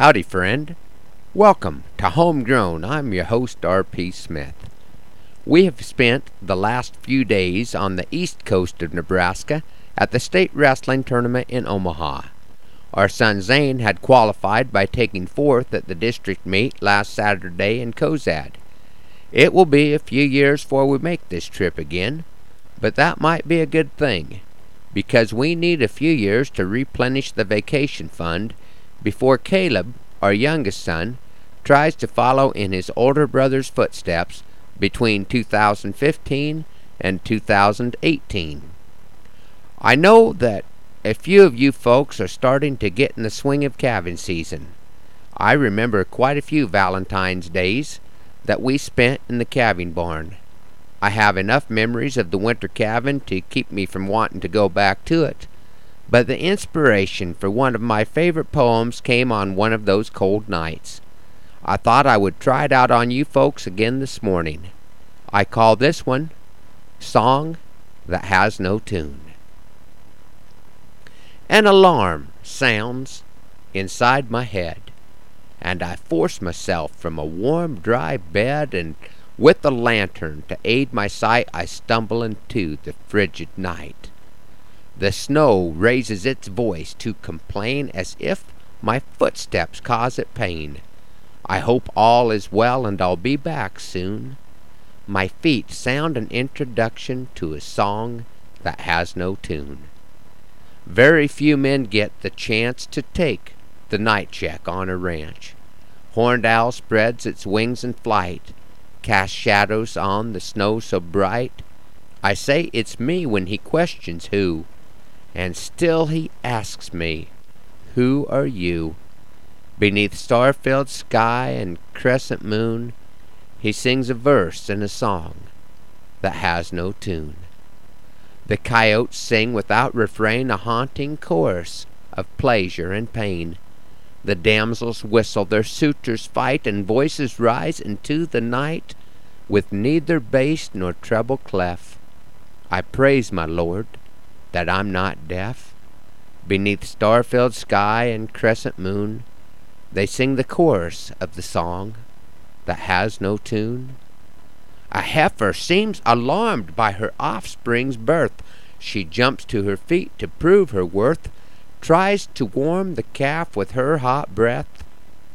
Howdy, friend. Welcome to Homegrown. I'm your host, R.P. Smith. We have spent the last few days on the east coast of Nebraska at the state wrestling tournament in Omaha. Our son Zane had qualified by taking fourth at the district meet last Saturday in Cozad. It will be a few years before we make this trip again, but that might be a good thing, because we need a few years to replenish the vacation fund before Caleb, our youngest son, tries to follow in his older brother's footsteps between 2015 and 2018. I know that a few of you folks are starting to get in the swing of calving season. I remember quite a few Valentine's days that we spent in the calving barn. I have enough memories of the winter calving to keep me from wanting to go back to it. But the inspiration for one of my favorite poems came on one of those cold nights. I thought I would try it out on you folks again this morning. I call this one Song That Has No Tune. An alarm sounds inside my head, and I force myself from a warm, dry bed, and with the lantern to aid my sight, I stumble into the frigid night. The snow raises its voice to complain as if my footsteps cause it pain. I hope all is well and I'll be back soon. My feet sound an introduction to a song that has no tune. Very few men get the chance to take the night check on a ranch. Horned owl spreads its wings in flight, casts shadows on the snow so bright. I say it's me when he questions who and still he asks me, Who are you? Beneath star-filled sky and crescent moon, he sings a verse and a song that has no tune. The coyotes sing without refrain a haunting chorus of pleasure and pain. The damsels whistle, their suitors fight, and voices rise into the night with neither bass nor treble clef. I praise my Lord that I'm not deaf. Beneath star-filled sky and crescent moon, they sing the chorus of the song that has no tune. A heifer seems alarmed by her offspring's birth. She jumps to her feet to prove her worth, tries to warm the calf with her hot breath.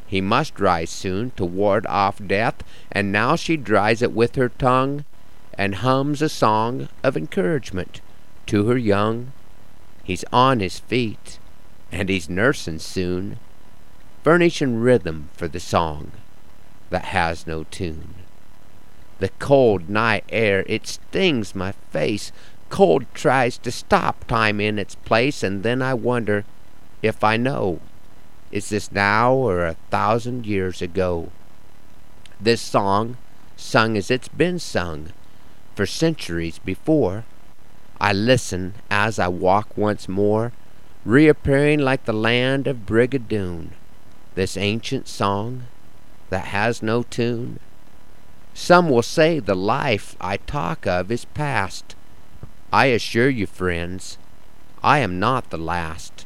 He must rise soon to ward off death, and now she dries it with her tongue and hums a song of encouragement to her young. He's on his feet, and he's nursin' soon, furnishin' rhythm for the song that has no tune. The cold night air, it stings my face. Cold tries to stop time in its place, and then I wonder if I know. Is this now or a thousand years ago? This song, sung as it's been sung for centuries before, I listen as I walk once more, reappearing like the land of Brigadoon, this ancient song that has no tune. Some will say the life I talk of is past. I assure you, friends, I am not the last.